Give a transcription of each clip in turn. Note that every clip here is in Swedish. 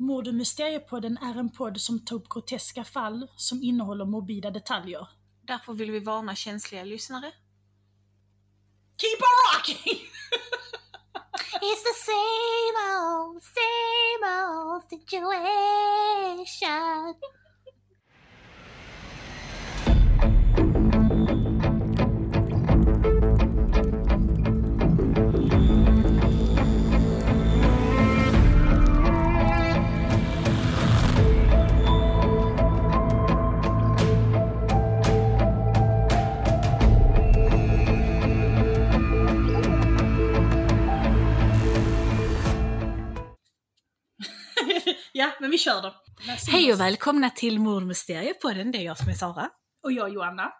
Mord och Mysteriepodden är en podd som tar upp groteska fall som innehåller morbida detaljer. Därför vill vi varna känsliga lyssnare. Keep on rocking! It's the same old, same old situation. Ja, men vi kör då. Hej och välkomna till Mord och Mysteriepodden, det är jag som är Sara. Och jag Joanna.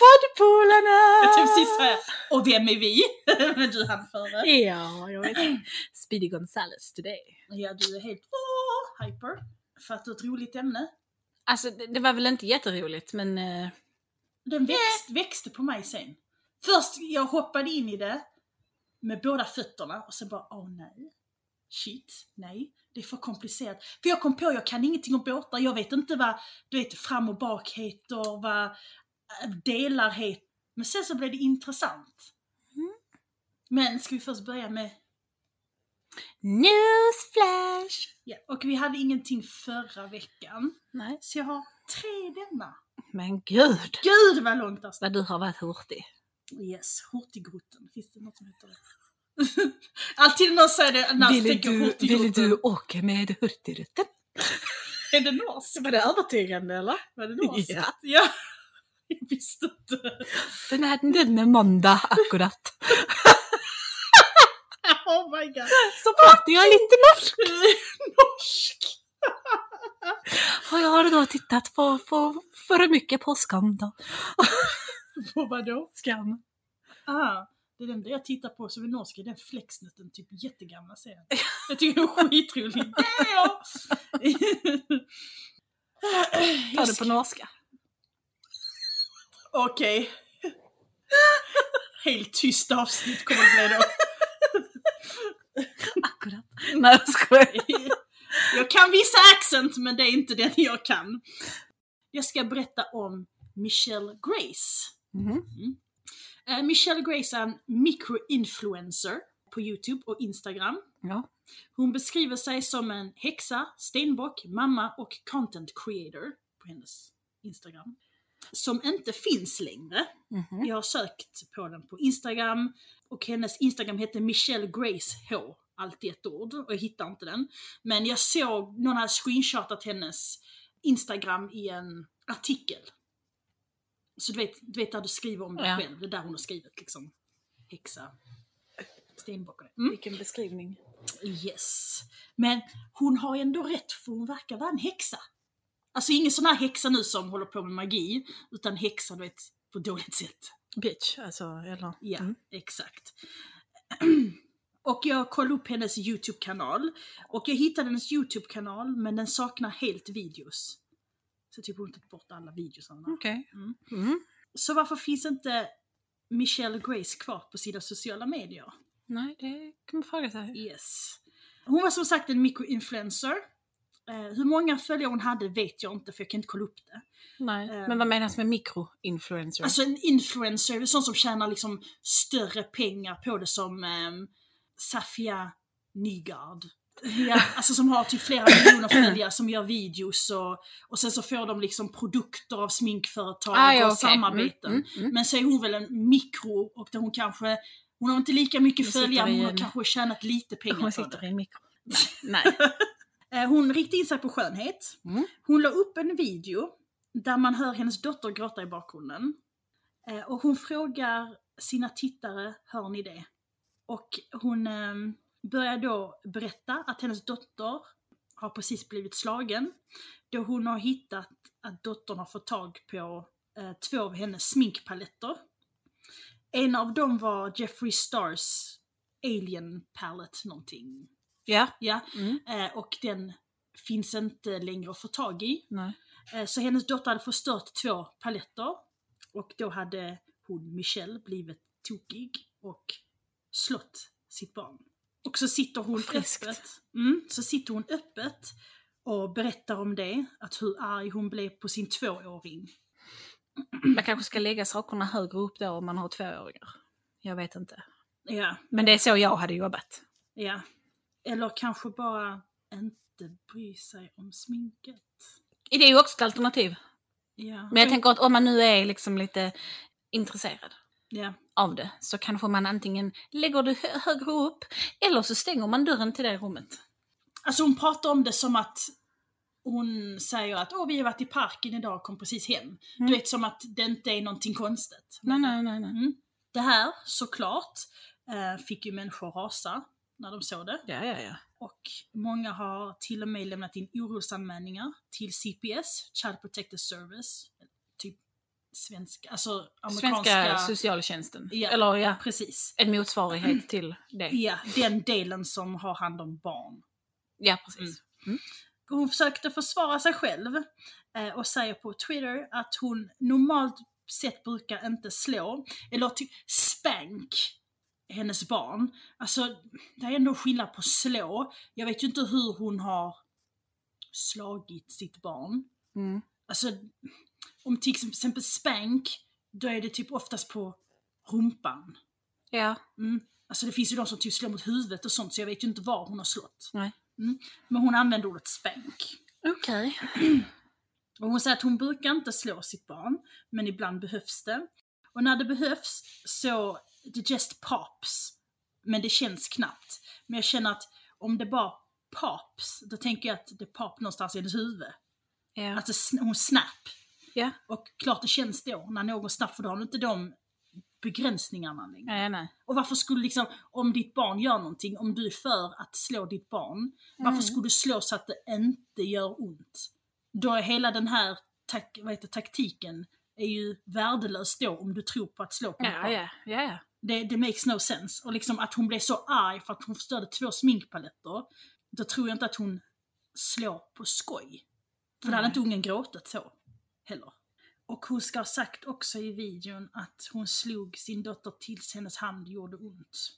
Poddpolarna! Precis säga, och vem är vi? men du hann före. Ja, jag vet. Speedy Gonzales today. Ja, du är helt åh, hyper. För att det är ett roligt ämne. Alltså det, det var väl inte jätteroligt men... eh, Den växt, växte på mig sen. Först, jag hoppade in i det med båda fötterna och sen bara, åh nej. Shit, nej. Det är för komplicerat. För jag kom på, jag kan ingenting om båtar. Jag vet inte vad, du vet, fram och bak heter, vad äh, delar heter. Men sen så blev det intressant. Mm. Men ska vi först börja med, Newsflash! ja, och vi hade ingenting förra veckan. Nej. Så jag har tre denna. Men gud! Gud vad långt alltså. Vad du har varit hurtig. Yes, Hurtigruten. Finns det något som heter det? Alltid när jag säger det, när Ville du, ville du åka med Hurtigruten? Är det norskt? Var det övertygande eller? Var det norskt? Ja. ja. Jag visste inte. Den här denna måndag akkurat. Oh my god. Så pratar jag lite norsk. Norsk. Och jag har då tittat på, på för mycket på Skam då. På vadå? Skam. Ah, det är den jag tittar på som är norsk, den flexnuten, typ jättegamla serien. Jag tycker den är skitrolig. Ta det på norska. Okej. Helt tyst avsnitt kommer det bli då. Akkurat. Nej jag skojar. Jag kan vissa accent, men det är inte den jag kan. Jag ska berätta om Michelle Grace. Mhm. Eh, Michelle Grace är en microinfluencer på Youtube och Instagram. Ja. Hon beskriver sig som en häxa, stenbock, mamma och content creator på hennes Instagram. Som inte finns längre. Mhm. Jag har sökt på den på Instagram och hennes Instagram heter Michelle Grace H. Allt i ett ord och jag hittar inte den. Men jag såg, någon hade screenshotat hennes Instagram i en artikel. Så du vet, du vet där du skriver om dig Ja. själv, det är där hon har skrivit liksom. Häxa, stenbock och det. Mm. Vilken beskrivning. Yes. Men hon har ändå rätt för hon verkar vara en häxa. Alltså ingen sån här häxa nu som håller på med magi, utan häxa du vet, på dåligt sätt. Bitch, alltså eller? Ja, Mm. exakt. Och jag kollade upp hennes YouTube-kanal. Och jag hittade hennes YouTube-kanal, men den saknar helt videos. Så typ hon tagit bort alla videos. Okej. Mm. Mm. Så varför finns inte Michelle Grace kvar på sina sociala medier? Nej, det kan man fråga sig. Yes. Hon var som sagt en microinfluencer. Eh, hur många följare hon hade vet jag inte för jag kan inte kolla upp det. Nej. Eh. Men vad menas med mikroinfluencer? Alltså en influencer, är sån som tjänar liksom större pengar på det som um, Safia Nygard. Ja, alltså som har typ flera miljoner följare som gör videos och, och sen så får de liksom produkter av sminkföretag Ah, ja, och okej. samarbeten. Mm, mm, mm. Men så är hon väl en mikro och där hon kanske, hon har inte lika mycket följare men hon har kanske tjänat lite pengar Hon sitter i en mikro. Nej. Eh, Hon riktade in sig på skönhet. Mm. Hon la upp en video där man hör hennes dotter gråta i bakgrunden. Eh, Och hon frågar sina tittare, hör ni det? Och hon eh, börjar då berätta att hennes dotter har precis blivit slagen. Då hon har hittat att dottern har fått tag på eh, två av hennes sminkpaletter. En av dem var Jeffree Stars Alien Palette någonting. Ja. Ja, Mm. eh, och den finns inte längre att få tag i. Eh, Så hennes dotter hade förstört två paletter och då hade hon, Michelle, blivit tokig och slått sitt barn. Och så sitter hon Friskt. öppet. Mm, så sitter hon öppet och berättar om det, att hur arg hon blev på sin tvååring. Man kanske ska lägga sakerna högre upp då om man har tvååringar. Jag vet inte. Ja, Men det är så jag hade jobbat. ja. Eller kanske bara inte bry sig om sminket. Det är ju också ett alternativ. Ja. Men jag tänker att om man nu är liksom lite intresserad Ja, av det så kanske man antingen lägger det hö- högre upp eller så stänger man dörren till det rummet. Alltså hon pratar om det som att hon säger att Åh, vi har varit i parken idag och kom precis hem. Mm. Du vet som att det inte är någonting konstigt. Nej, nej, nej. nej. Mm. Det här såklart eh, fick ju människor rasa när de såg det. Ja, ja, ja. Och många har till och med lämnat in orosanmälningar till CPS, Child Protective Service. Typ svenska, alltså amerikanska... Svenska socialtjänsten. Ja. Eller ja, Precis. en motsvarighet till det. Ja, den delen som har hand om barn. Ja, precis. Hon försökte försvara sig själv eh, och säger på Twitter att hon normalt sett brukar inte slå, eller typ spank hennes barn. Alltså, det är ändå skillnad på slå. Jag vet ju inte hur hon har slagit sitt barn. Mm. Alltså, om till exempel spank, då är det typ oftast på rumpan. Ja, Mm. Alltså det finns ju de som typ slår mot huvudet och sånt, så jag vet ju inte var hon har slått. nej. Men hon använder ordet spank. Okej. Och hon säger att hon brukar inte slå sitt barn, men ibland behövs det. Och när det behövs så, det just pops. Men det känns knappt. Men jag känner att om det bara pops, då tänker jag att det pop någonstans i hennes huvud. Det, sn- hon snap. Ja. Och klart det känns då, när någon snap, för då har du inte de begränsningarna längre. Nej, nej. Och varför skulle liksom, om ditt barn gör någonting, om du är för att slå ditt barn, varför Mm. skulle du slå så att det inte gör ont? Då är hela den här tak, vad heter, taktiken är ju värdelös då om du tror på att slå på ditt Ja, barn. ja, ja, ja. Det, det makes no sense. Och liksom att hon blev så arg för att hon förstörde två sminkpaletter, då tror jag inte att hon slår på skoj. För då hade inte ungen gråtit så heller. Och hon ska ha sagt också i videon att hon slog sin dotter tills hennes hand gjorde ont.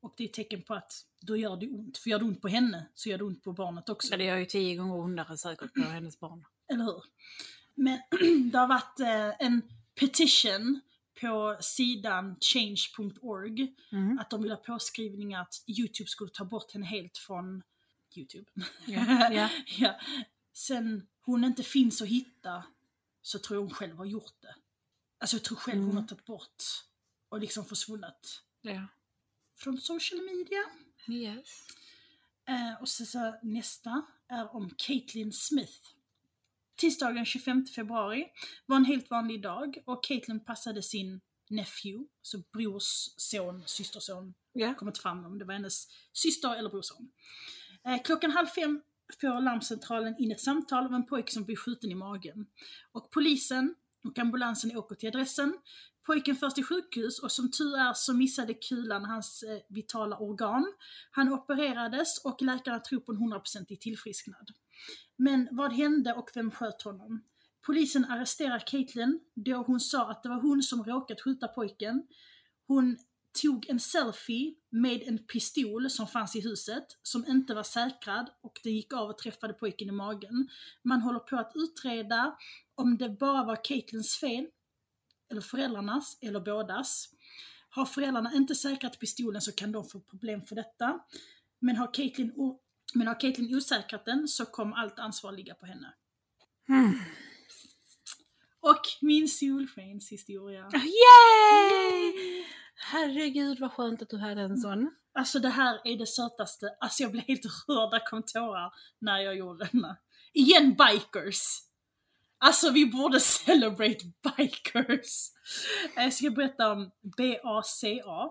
Och det är ett tecken på att då gör det ont. För gör det ont på henne så gör det ont på barnet också. Så det gör ju tio gånger ondare säkert på hennes barn. Eller hur? Men det har varit eh, en petition på sidan change.org Mm. att de vill ha påskrivningar att Youtube skulle ta bort henne helt från Youtube. Ja, ja. ja. Sen hon inte finns att hitta så tror jag hon själv har gjort det. Alltså jag tror själv hon Mm. har tagit bort och liksom försvunnit Ja. från social media. Yes. Eh, och så, så nästa är om Caitlyn Smith. Tisdagen 25 februari var en helt vanlig dag och Caitlyn passade sin nephew, så brors son, systerson, Ja. kommit fram om det var hennes syster eller brorson. Eh, klockan halv fem får larmcentralen in ett samtal om en pojke som blir skjuten i magen. Och polisen och ambulansen åker till adressen. Pojken förs till sjukhus och som tur är så missade kulan hans eh, vitala organ. Han opererades och läkarna tror på en 100% tillfrisknad. Men vad hände och vem sköt honom? Polisen arresterar Caitlyn då hon sa att det var hon som råkat skjuta pojken. Hon tog en selfie med en pistol som fanns i huset, som inte var säkrad och den gick av och träffade pojken i magen. Man håller på att utreda om det bara var Caitlyns fel, eller föräldrarnas, eller bådas. Har föräldrarna inte säkrat pistolen så kan de få problem för detta. Men har Caitlyn, o- men har Caitlyn osäkrat den så kommer allt ansvar ligga på henne. Mm. Och min solskenshistoria. Yay! Herregud vad skönt att du hade en sån. Alltså det här är det sötaste. Alltså jag blev helt rörd, där kom tårar när jag gjorde denna. Igen bikers! Alltså vi borde celebrate bikers! Eh, Jag ska berätta om BACA.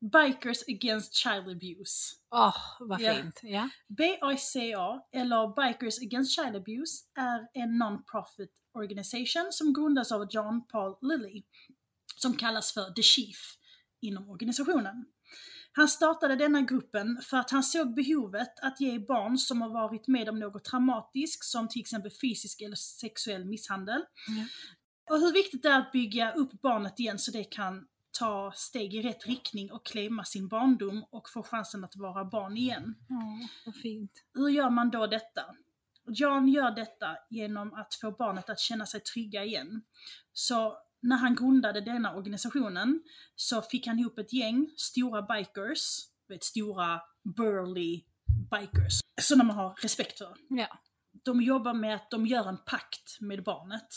Bikers Against Child Abuse. Åh, vad Ja. fint. Ja. BACA, eller Bikers Against Child Abuse, är en non-profit organisation som grundas av John Paul Lilly, som kallas för The Chief inom organisationen. Han startade denna gruppen för att han såg behovet att ge barn som har varit med om något traumatiskt, som till exempel fysisk eller sexuell misshandel, Ja. och hur viktigt det är att bygga upp barnet igen så det kan ta steg i rätt riktning och claima sin barndom och få chansen att vara barn igen. Ja, vad fint. Hur gör man då detta? John gör detta genom att få barnet att känna sig trygga igen. Så när han grundade denna organisationen så fick han ihop ett gäng stora bikers, vet, stora burly bikers, som man har respekt för. Ja. De jobbar med att de gör en pakt med barnet,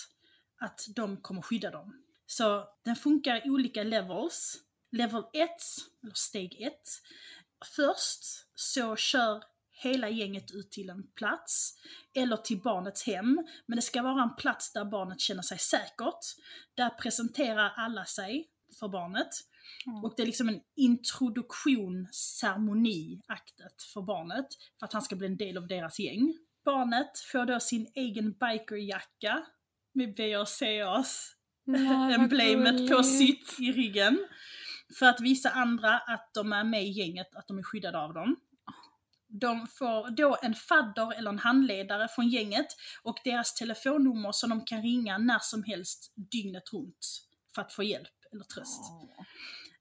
att de kommer skydda dem. Så den funkar i olika levels. Level 1, eller steg 1. Först så kör hela gänget ut till en plats, eller till barnets hem, men det ska vara en plats där barnet känner sig säkert. Där presenterar alla sig för barnet. Mm. Och det är liksom en introduktion, ceremoniaktet för barnet, för att han ska bli en del av deras gäng. Barnet får då sin egen bikerjacka med BACAs emblemet på sitt i ryggen. För att visa andra att de är med i gänget, att de är skyddade av dem. De får då en fadder eller en handledare från gänget och deras telefonnummer som de kan ringa när som helst dygnet runt för att få hjälp eller tröst.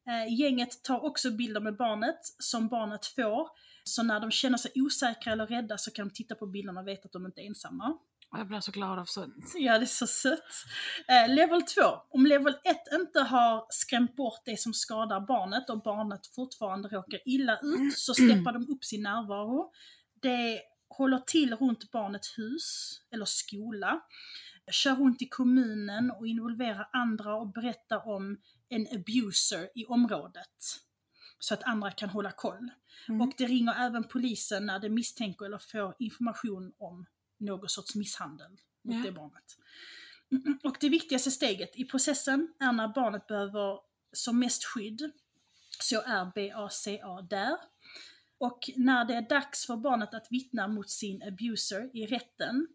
Eh, gänget tar också bilder med barnet som barnet får. Så när de känner sig osäkra eller rädda så kan de titta på bilderna och veta att de inte är ensamma. Jag blir så glad av sånt. Ja, det är så sött. Eh, level 2. Om level 1 inte har skrämt bort det som skadar barnet och barnet fortfarande råkar illa ut så steppar de upp sin närvaro. Det håller till runt barnets hus eller skola. Kör runt i kommunen och involverar andra och berättar om en abuser i området. Så att andra kan hålla koll. Mm. Och det ringer även polisen när de misstänker eller får information om någon sorts misshandel mot Ja. det barnet. Och det viktigaste steget i processen är när barnet behöver som mest skydd, så är BACA där. Och när det är dags för barnet att vittna mot sin abuser i rätten,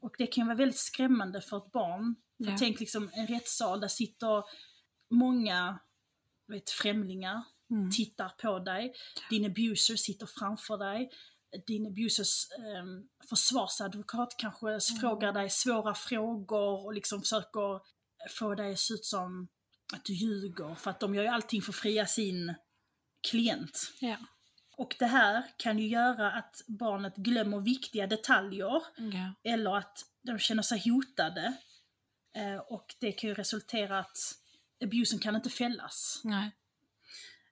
och det kan vara väldigt skrämmande för ett barn. Ja. tänk liksom en rättssal, där sitter många vet, främlingar, Mm. tittar på dig, din abuser sitter framför dig, din abusers um, försvarsadvokat kanske Mm. frågar dig svåra frågor och liksom försöker få dig att se ut som att du ljuger, för att de gör ju allting för att fria sin klient. Ja. Och det här kan ju göra att barnet glömmer viktiga detaljer ja. eller att de känner sig hotade. Eh, och det kan ju resultera att abusen kan inte fällas. Nej.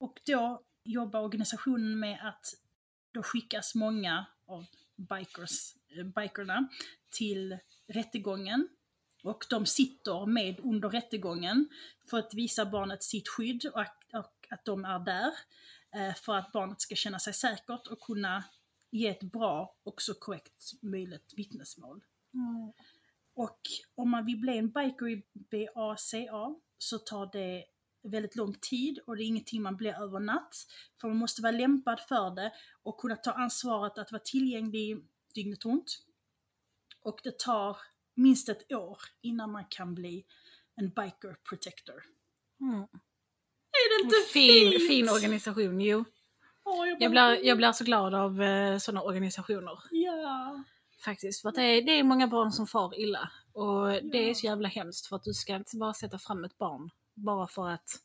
Och då jobbar organisationen med att då skickas många av bikers, eh, bikerna till rättegången. Och de sitter med under rättegången för att visa barnet sitt skydd och att, och att de är där. eh, För att barnet ska känna sig säkert och kunna ge ett bra och så korrekt möjligt vittnesmål. Mm. Och om man vill bli en biker i BACA så tar det väldigt lång tid och det är ingenting man blir över natt. För man måste vara lämpad för det och kunna ta ansvaret att vara tillgänglig dygnet runt. Och det tar minst ett år innan man kan bli en biker protector. Mm. Är det inte Fin, fint? fin organisation, jo. Åh, Jag blir, jag blir så glad av eh, sådana organisationer. Ja. Faktiskt. För det är, det är många barn som far illa. Och det är så jävla hemskt för att du ska inte bara sätta fram ett barn bara för att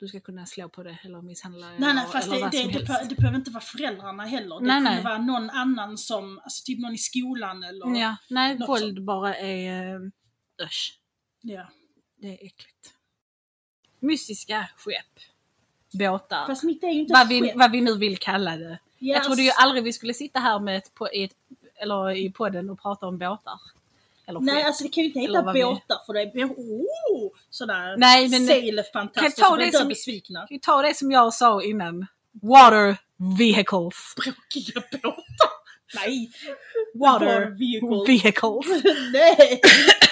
du ska kunna slå på det eller misshandla Nej, eller, nej, fast eller det, vad det, som det, helst. det behöver inte vara föräldrarna heller. Det Nej, kunde nej. vara någon annan som, alltså typ någon i skolan eller... Ja, nej, våld bara är uh, usch. Ja. Det är äckligt. Mystiska skepp. Båtar. Fast mitt är ju inte vad, vi, skepp. vad vi nu vill kalla det. Jag Yes. trodde ju aldrig vi skulle sitta här med ett, på, i, ett, eller i podden och prata om båtar. Eller Nej, alltså vi kan ju inte heta båtar för det är oh, sådär Nej, men- sail Kan ta det som- besvikna. Vi ta det som jag sa innan? Water vehicles. Bråkiga båtar. Nej. Water vehicles. vehicles. Nej.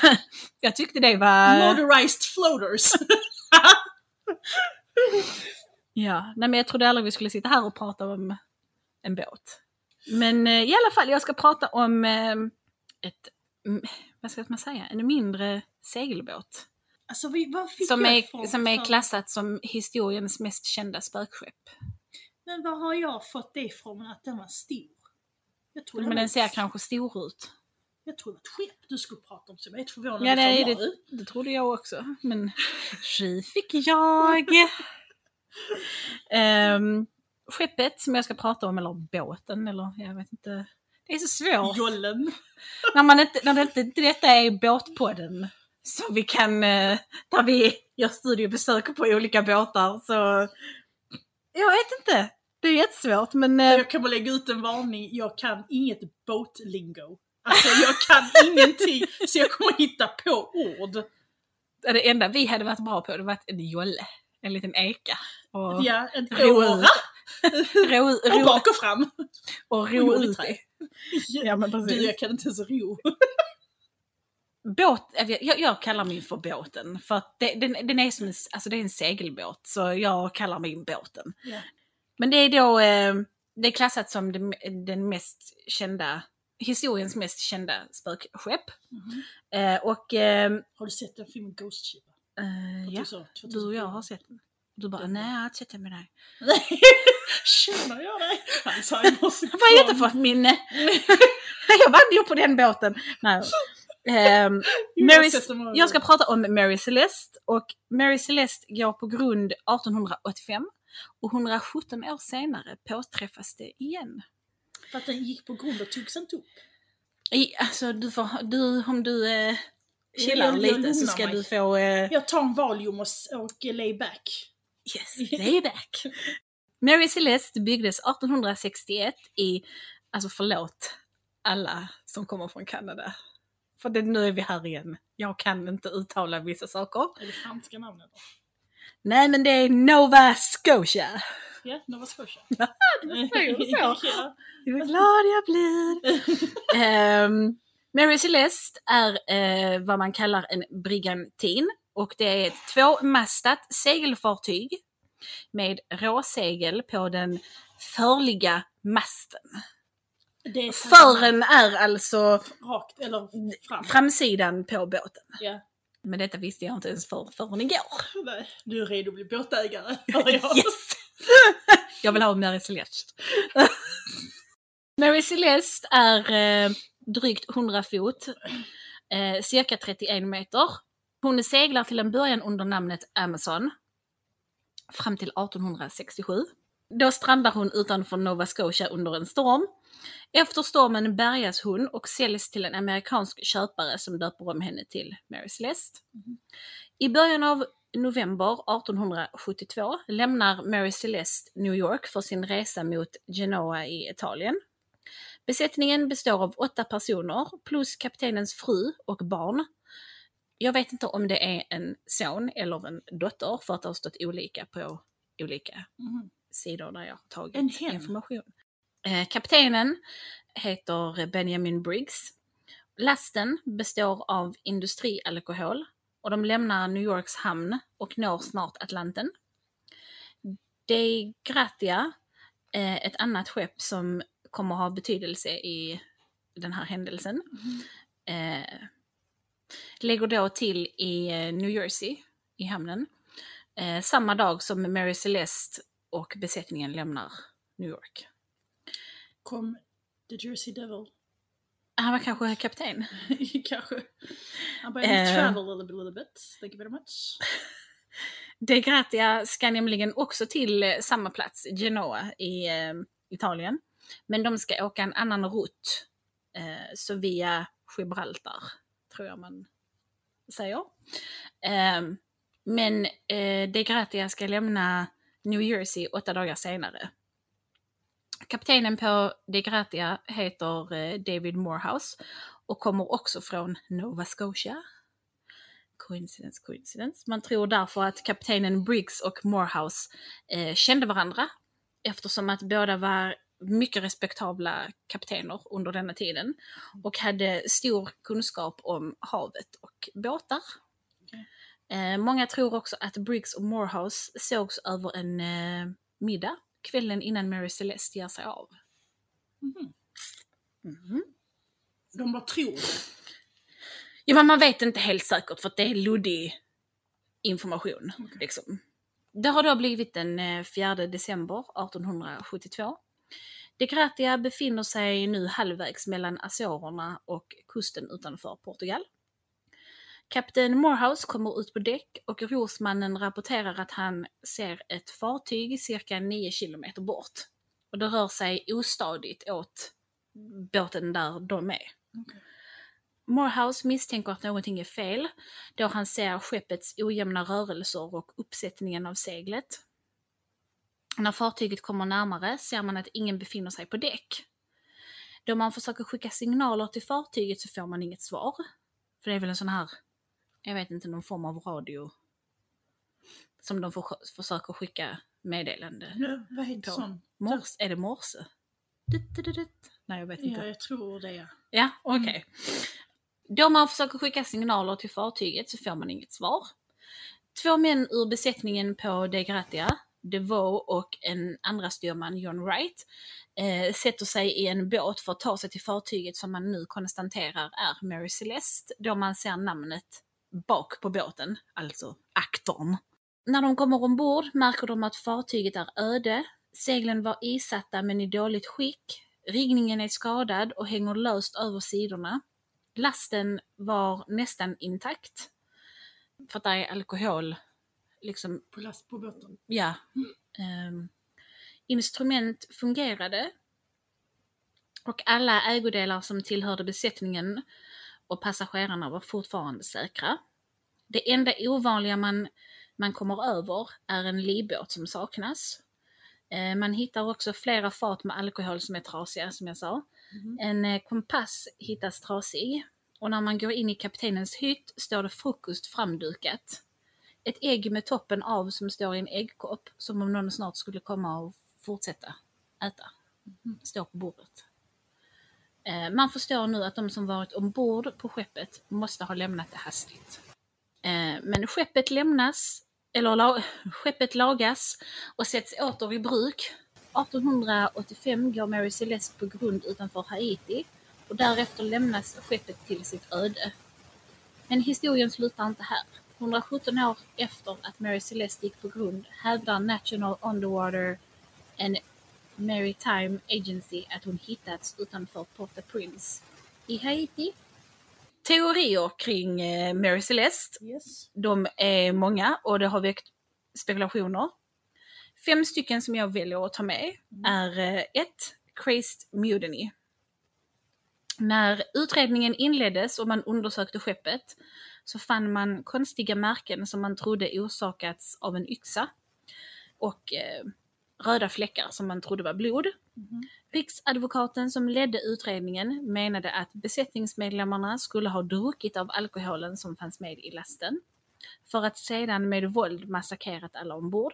Jag tyckte det var... Motorized floaters. Ja, nej men jag trodde aldrig vi skulle sitta här och prata om en båt. Men eh, i alla fall, jag ska prata om eh, ett, vad ska man säga, en mindre segelbåt. alltså Som är, ifrån som är klassat som historiens mest kända spökskepp. Men vad har jag fått det ifrån att den var stor? Jag trodde Men var- den ser kanske stor ut. Jag tror det var ett skepp du skulle prata om, så jag är helt förvånad. Ja, att nej, det det, det trodde jag också. Men tji fick jag. Ehm, skeppet som jag ska prata om, eller båten, eller jag vet inte. Det är så svårt. Jollen. när, man inte, när det inte inte detta är båtpodden, så vi kan, eh, där vi gör studiebesök på olika båtar, så jag vet inte. Det är jättesvårt, men eh, Jag kan bara lägga ut en varning, jag kan inget båtlingo. Alltså jag kan ingenting, så jag kommer hitta på ord. det enda vi hade varit bra på det var en jolle, en liten eka. Och Ja, en åra. Ut, ro, Och ro, bak och fram. och ro och ut det. Ja men Du, precis. jag kan inte ens ro. Båt, jag, jag kallar min för båten, för att det, den, den är som en, alltså det är en segelbåt, så jag kallar min båten. Ja. Men det är då, eh, det är klassat som den mest kända, historiens mest kända spökskepp. Mhm. Eh, och eh, Har du sett den filmen Ghost Ship? eh, ja, du och jag har sett den. Du bara, nej jag har inte sett den med dig. Känner jag dig? Alzheimers. Vad är detta för ett minne? jag vann ju på den båten. Nej. Ehm, Mary, jag ska prata om Mary Celeste och Mary Celeste går på grund 1885 och 117 år senare påträffas det igen. För att den gick på grund och togs inte upp. I, alltså du får, du, om du eh, chillar lite så ska mig. du få eh, Jag tar en Valium och, och lay back. yes, layback. Mary Celeste byggdes 1861 i, alltså förlåt alla som kommer från Kanada. För det, nu är vi här igen. Jag kan inte uttala vissa saker. Är det franska namnet? då? Nej men det är Nova Scotia. Ja, Nova Scotia. säger så. Ja. Vad glad jag blir! Ehm, Mary Celeste är eh, vad man kallar en brigantin och det är ett tvåmastat segelfartyg med råsegel på den förliga masten. Det är Fören är alltså Rakt, eller fram. framsidan på båten. Ja. Men detta visste jag inte ens för, förrän igår. Nej, Du är redo att bli båtägare, jag. Yes! jag vill ha Mary Celeste. Mary Celeste är eh, drygt 100 fot, eh, cirka 31 meter. Hon seglar till en början under namnet Amazon fram till 1867. Då strandar hon utanför Nova Scotia under en storm. Efter stormen bärgas hon och säljs till en amerikansk köpare som döper om henne till Mary Celeste. I början av november 1872 lämnar Mary Celeste New York för sin resa mot Genoa i Italien. Besättningen består av åtta personer plus kaptenens fru och barn. Jag vet inte om det är en son eller en dotter för att det har stått olika på olika Mhm. sidor där jag har tagit information. Eh, kaptenen heter Benjamin Briggs. Lasten består av industrialkohol och de lämnar New Yorks hamn och når snart Atlanten. De Gratia, eh, ett annat skepp som kommer ha betydelse i den här händelsen, eh, lägger då till i eh, New Jersey, i hamnen, eh, samma dag som Mary Celeste och besättningen lämnar New York. Kom The Jersey Devil. Han var kanske kapten. Kanske. Han bara, uh, Eh. travel a little bit, little bit. Thank you very much. De Gratia ska nämligen också till eh, samma plats, Genoa i eh, Italien. Men de ska åka en annan rutt. Eh, så via Gibraltar, tror jag man säger. Eh, men eh, De Gratia ska lämna New Jersey åtta dagar senare. Kaptenen på De Gratia heter eh, David Morehouse och kommer också från Nova Scotia. Coincidence, coincidence. Man tror därför att kaptenen Briggs och Morehouse eh, kände varandra eftersom att båda var mycket respektabla kaptener under denna tiden och hade stor kunskap om havet och båtar. Okej. Eh, många tror också att Briggs och Morehouse sågs över en eh, middag kvällen innan Mary Celeste ger sig av. Mhm. Mhm. De bara tror. Ja, men man vet inte helt säkert för att det är luddig information. Okej. Liksom. Det har då blivit den eh, 4 december 1872. De Gratia befinner sig nu halvvägs mellan Azorerna och kusten utanför Portugal. Kapten Morehouse kommer ut på däck och rosmannen rapporterar att han ser ett fartyg cirka 9 kilometer bort. Och det rör sig ostadigt åt båten där de är. Okej. Morehouse misstänker att någonting är fel då han ser skeppets ojämna rörelser och uppsättningen av seglet. När fartyget kommer närmare ser man att ingen befinner sig på däck. Då man försöker skicka signaler till fartyget så får man inget svar. För det är väl en sån här, jag vet inte, någon form av radio som de för, försöker skicka meddelande. Ja, vad heter sån? Mors, är det morse? Dut, dut, dut. Nej, jag vet inte. Ja, jag tror det. Ja. Ja, okej. Då man försöker skicka signaler till fartyget så får man inget svar. Två män ur besättningen på De Gratia, DeVoe och en andra styrman, John Wright, eh, sätter sig i en båt för att ta sig till fartyget som man nu konstaterar är Mary Celeste, då man ser namnet bak på båten, alltså aktorn. När de kommer ombord märker de att fartyget är öde, seglen var isatta men i dåligt skick, riggningen är skadad och hänger löst över sidorna. Lasten var nästan intakt. För att det är alkohol, liksom, På last på båten. ja. Ehm, instrument fungerade. Och alla ägodelar som tillhörde besättningen och passagerarna var fortfarande säkra. Det enda ovanliga man, man kommer över är en livbåt som saknas. Eh, Man hittar också flera fat med alkohol som är trasiga, som jag sa. Mhm. En eh, kompass hittas trasig och när man går in i kaptenens hytt står det frukost framdukat. Ett ägg med toppen av som står i en äggkopp, som om någon snart skulle komma och fortsätta äta. Mm, står på bordet. Eh, man förstår nu att de som varit ombord på skeppet måste ha lämnat det hastigt. Eh, men skeppet lämnas, eller la, skeppet lagas och sätts åter i bruk. 1885 går Mary Celeste på grund utanför Haiti och därefter lämnas skeppet till sitt öde. Men historien slutar inte här. 117 år efter att Mary Celeste gick på grund hävdar National Underwater and Maritime Agency att hon hittats utanför Port-au-Prince i Haiti. Teorier kring eh, Mary Celeste Yes. de är många och det har väckt spekulationer. Fem stycken som jag väljer att ta med är eh, ett, Crazed Mutiny. När utredningen inleddes och man undersökte skeppet så fann man konstiga märken som man trodde orsakats av en yxa och eh, röda fläckar som man trodde var blod. Mhm. Riksadvokaten som ledde utredningen menade att besättningsmedlemmarna skulle ha druckit av alkoholen som fanns med i lasten för att sedan med våld massakrerat alla ombord.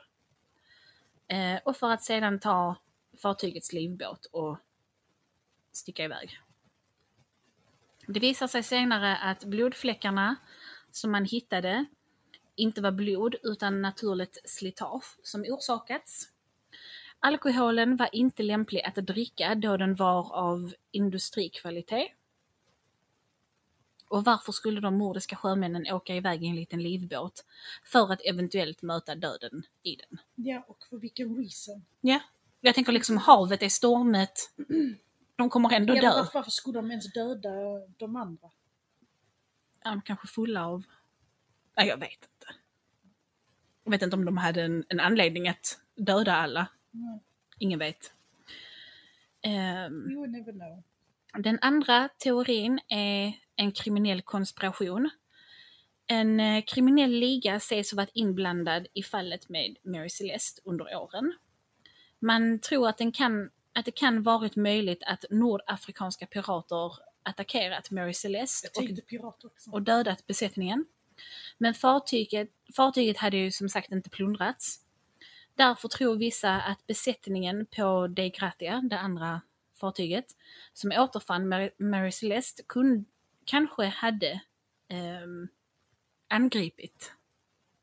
Eh, och för att sedan ta fartygets livbåt och sticka iväg. Det visar sig senare att blodfläckarna som man hittade inte var blod utan naturligt slitage som orsakats. Alkoholen var inte lämplig att dricka då den var av industrikvalitet. Och varför skulle de mordiska sjömännen åka iväg i en liten livbåt för att eventuellt möta döden i den? Ja, och för vilken reason? Ja, jag tänker liksom havet är stormet. De kommer ändå Ja, dö. varför skulle de ens döda de andra? Är de kanske fulla av... Nej, jag vet inte. Jag vet inte om de hade en, en anledning att döda alla. Mm. Ingen vet. Ehm, You never know. Den andra teorin är en kriminell konspiration. En eh, kriminell liga sägs ha varit inblandad i fallet med Mary Celeste under åren. Man tror att, den kan, att det kan varit möjligt att nordafrikanska pirater attackerat Mary Celeste och, och dödat besättningen. Men fartyget, fartyget hade ju som sagt inte plundrats. Därför tror vissa att besättningen på De Gratia, det andra fartyget, som återfann Mary, Mary Celeste, kun, kanske hade ehm, angripit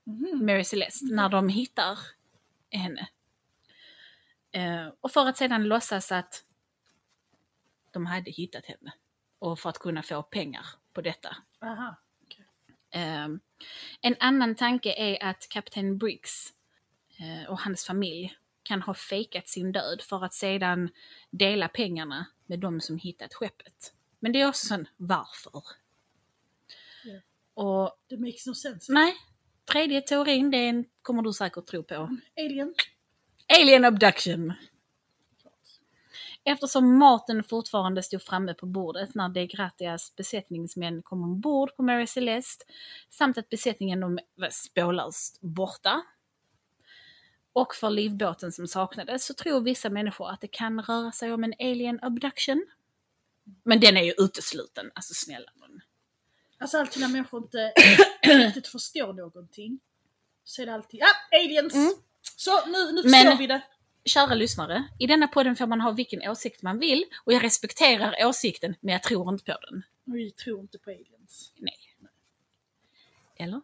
Mhm. Mary Celeste när de hittar henne. Eh, och för att sedan låtsas att de hade hittat henne. Och för att kunna få pengar på detta. Aha. Ehm, en annan tanke är att kapten Briggs eh, och hans familj kan ha fejkat sin död för att sedan dela pengarna med de som hittat skeppet. Men det är också sån, varför? Och Det makes no sense. nej, tredje teorin, det kommer du säkert tro på. Alien? Alien abduction. Eftersom maten fortfarande stod framme på bordet när de Gratias besättningsmän kom ombord på Mary Celeste samt att besättningen de var spårlöst borta och för livbåten som saknades så tror vissa människor att det kan röra sig om en alien abduction. Men den är ju utesluten, alltså snälla nån. Alltså alltid när människor inte riktigt förstår någonting så är det alltid ah, aliens! Mm. Så nu, nu Men- förstår vi det. Kära lyssnare, i denna podden får man ha vilken åsikt man vill och jag respekterar åsikten men jag tror inte på den. Vi tror inte på aliens. Nej. Eller?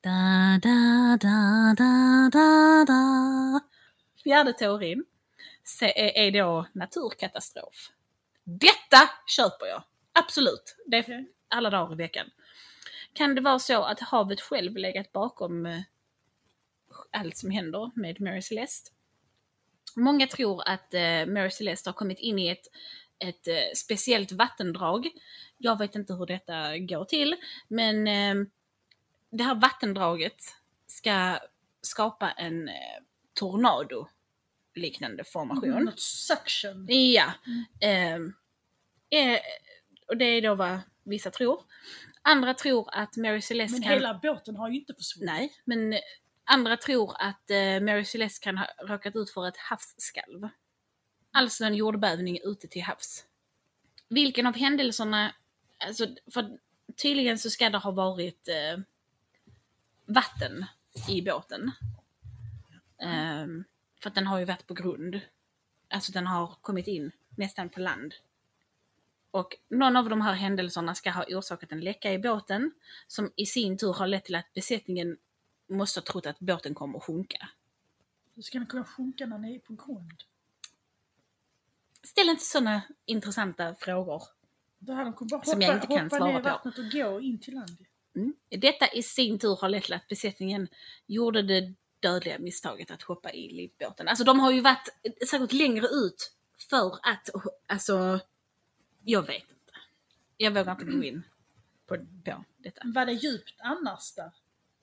Da, da, da, da, da, da. Fjärde teorin är då naturkatastrof. Detta köper jag! Absolut! Det är alla dagar i veckan. Kan det vara så att havet själv legat bakom eh, allt som händer med Mary Celeste? Många tror att eh, Mary Celeste har kommit in i ett, ett eh, speciellt vattendrag. Jag vet inte hur detta går till, men eh, det här vattendraget ska skapa en eh, tornado liknande formation. Något suction. Ja. Ehm, eh, och det är då vad vissa tror. Andra tror att Mary Celeste Men kan... hela båten har ju inte försvunnit. Nej, men andra tror att eh, Mary Celeste kan ha råkat ut för ett havsskalv. Alltså en jordbävning ute till havs. Vilken av händelserna, alltså för tydligen så ska det ha varit eh, vatten i båten. Um, för att den har ju varit på grund. Alltså den har kommit in nästan på land. Och någon av de här händelserna ska ha orsakat en läcka i båten som i sin tur har lett till att besättningen måste ha trott att båten kommer att sjunka. Hur ska den kunna sjunka när den är på grund? Ställ inte sådana intressanta frågor. Då hade de kunnat bara Som hoppa, jag inte kan hoppa svara ner i på. vattnet och gå in till land. Mm. Detta i sin tur har lett till att besättningen gjorde det dödliga misstaget att hoppa i livbåten. Alltså de har ju varit säkert längre ut för att, alltså, jag vet inte. Jag vågar inte gå in på, på detta. Var det djupt annars där?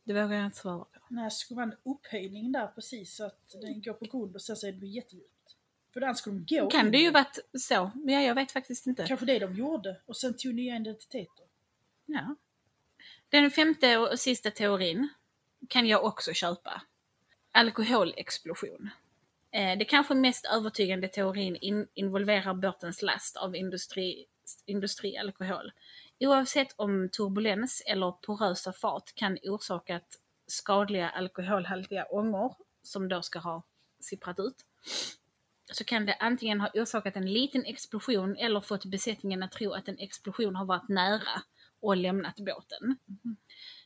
Det vågar jag inte svara på. När det skulle vara en upphöjning där precis så att den går på grund och sen så är det jättedjupt. För annars skulle de gå Kan det ju varit så, men jag, jag vet faktiskt inte. Kanske det de gjorde och sen tog nya identiteter. Ja. Den femte och sista teorin kan jag också köpa. Alkoholexplosion. Eh, Det kanske mest övertygande teorin in, involverar båtens last av industri, industrialkohol. Oavsett om turbulens eller porösa fat kan orsakat skadliga alkoholhaltiga ångor som då ska ha sipprat ut så kan det antingen ha orsakat en liten explosion eller fått besättningen att tro att en explosion har varit nära och lämnat båten.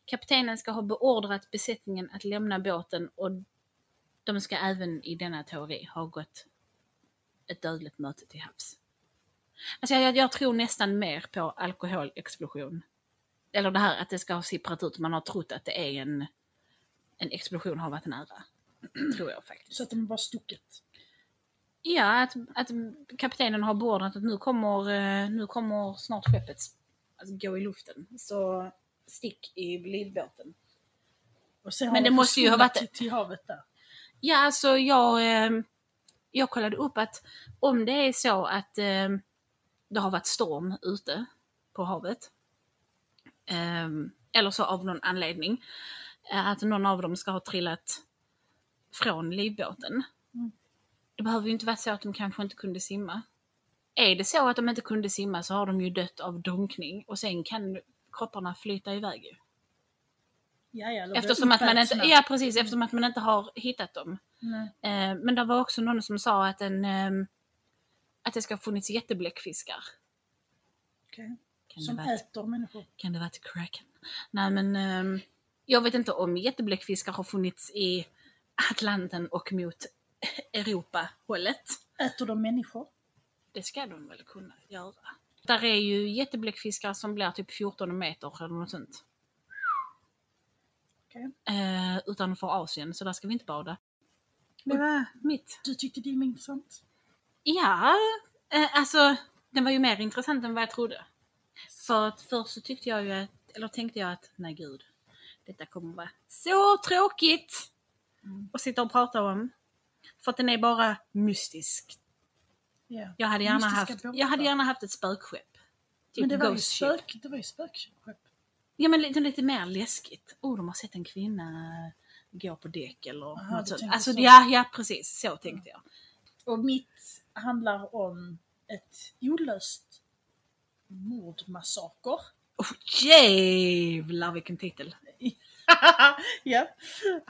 Kaptenen ska ha beordrat besättningen att lämna båten och de ska även i denna teori ha gått ett dödligt möte till havs. Alltså jag, jag tror nästan mer på alkoholexplosion. Eller det här att det ska ha sipprat ut, man har trott att det är en, en explosion har varit nära. tror jag faktiskt. Så att de bara stuckit. Ja, att, att kaptenen har beordrat att nu kommer, eh, nu kommer snart skeppet alltså, gå i luften. Så stick i livbåten. Men de det måste ju ha varit- till, till havet där. Ja, alltså jag, eh, jag kollade upp att om det är så att eh, det har varit storm ute på havet, eh, eller så av någon anledning, eh, att någon av dem ska ha trillat från livbåten. Mm. Det behöver ju inte vara så att de kanske inte kunde simma. Är det så att de inte kunde simma så har de ju dött av drunkning och sen kan kropparna flyta iväg ju. Ja, ja, eller Eftersom att, man inte, ja, precis, eftersom att man inte har hittat dem. Eh, men det var också någon som sa att, en, ehm, att det ska ha funnits jättebläckfiskar. Kan, det Som varit, äter människor. kan det varit kraken? Nej men ehm, jag vet inte om jättebläckfiskar har funnits i Atlanten och mot Europa-hållet. Äter de människor? Det ska de väl kunna göra. Där är ju jättebläckfiskar som blir typ 14 meter eller något sånt. Okej. Eh, utanför Asien, så där ska vi inte bada. Det var mitt. Du tyckte det var intressant? Ja, eh, alltså den var ju mer intressant än vad jag trodde. För att först så tyckte jag ju att, eller tänkte jag att nej gud, detta kommer vara så tråkigt Mm. att sitta och prata om. För att den är bara mystisk. Ja. Jag hade gärna, Mystiska haft, båtar. jag hade gärna haft ett spökskepp. Typ Men det var, ju Ship. spök, det var ju spökskepp. Ja men lite, lite mer läskigt. Oh, de har sett en kvinna gå på däck eller Aha, något sånt. Alltså så. ja, ja precis, så tänkte jag. Och mitt handlar om ett olöst mordmassaker. Oh, jävlar vilken titel! ja.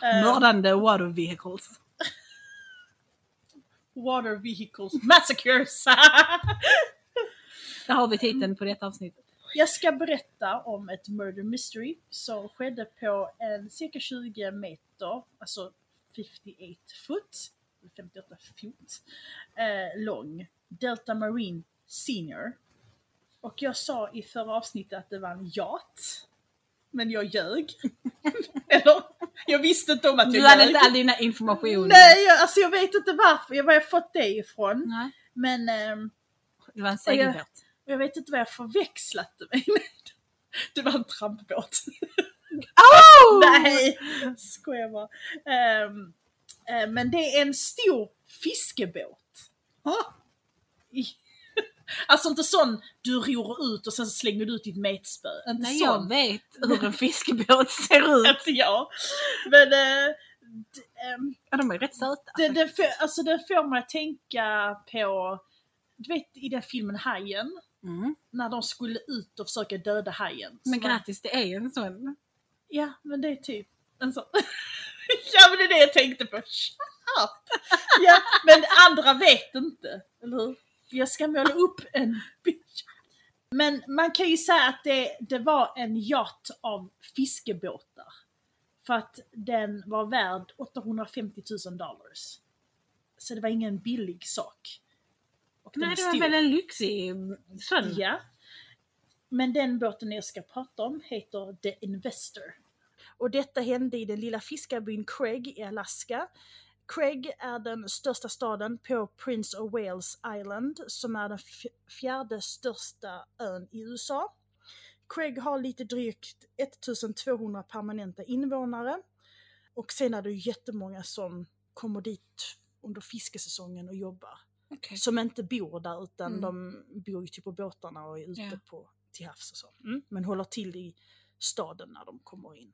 Eh, Mördande water vehicles. water Vehicles Massacres. Där har vi titeln på detta avsnittet. Jag ska berätta om ett murder mystery som skedde på en cirka 20 meter, alltså 58 foot, 58 fot, eh, lång Delta Marine Senior. Och jag sa i förra avsnittet att det var en yacht. Men jag ljög. Eller, jag visste inte om att Du jag hade ljög. inte all dina information. Nej, jag, alltså jag vet inte varför, var jag fått det ifrån. Nej. Men ehm, Det var en segelbåt. jag vet inte vad jag förväxlat det med. Det var en trampbåt. Oh! Nej, skojar bara. Eh, men det är en stor fiskebåt. Alltså inte sån du ror ut och sen slänger du ut ditt metspö. Inte Nej, sån. jag vet hur en fiskebåt ser ut. Inte jag. Men eh, d- ehm, Ja, de är rätt söta. det, det, får- alltså, det får mig att tänka på, du vet i den filmen Hajen, Mm. när de skulle ut och försöka döda hajen. Men grattis, det är en sån. Ja, men det är typ en sån. ja, men det är det jag tänkte på. Ja, men andra vet inte, eller hur? Jag ska måla upp en bitch. Men man kan ju säga att det, det var en yacht av fiskebåtar. För att den var värd 850 000 dollars. Så det var ingen billig sak. Och Nej, det var väl en lyxig sån. Ja. Men den båten jag ska prata om heter The Investor. Och detta hände i den lilla fiskarbyn Craig i Alaska. Craig är den största staden på Prince of Wales Island som är den fjärde största ön i USA. Craig har lite drygt 1200 permanenta invånare och sen är det ju jättemånga som kommer dit under fiskesäsongen och jobbar Okej. som inte bor där utan Mm. de bor ju typ på båtarna och är ute Ja. på, till havs och så. Mm. Men håller till i staden när de kommer in.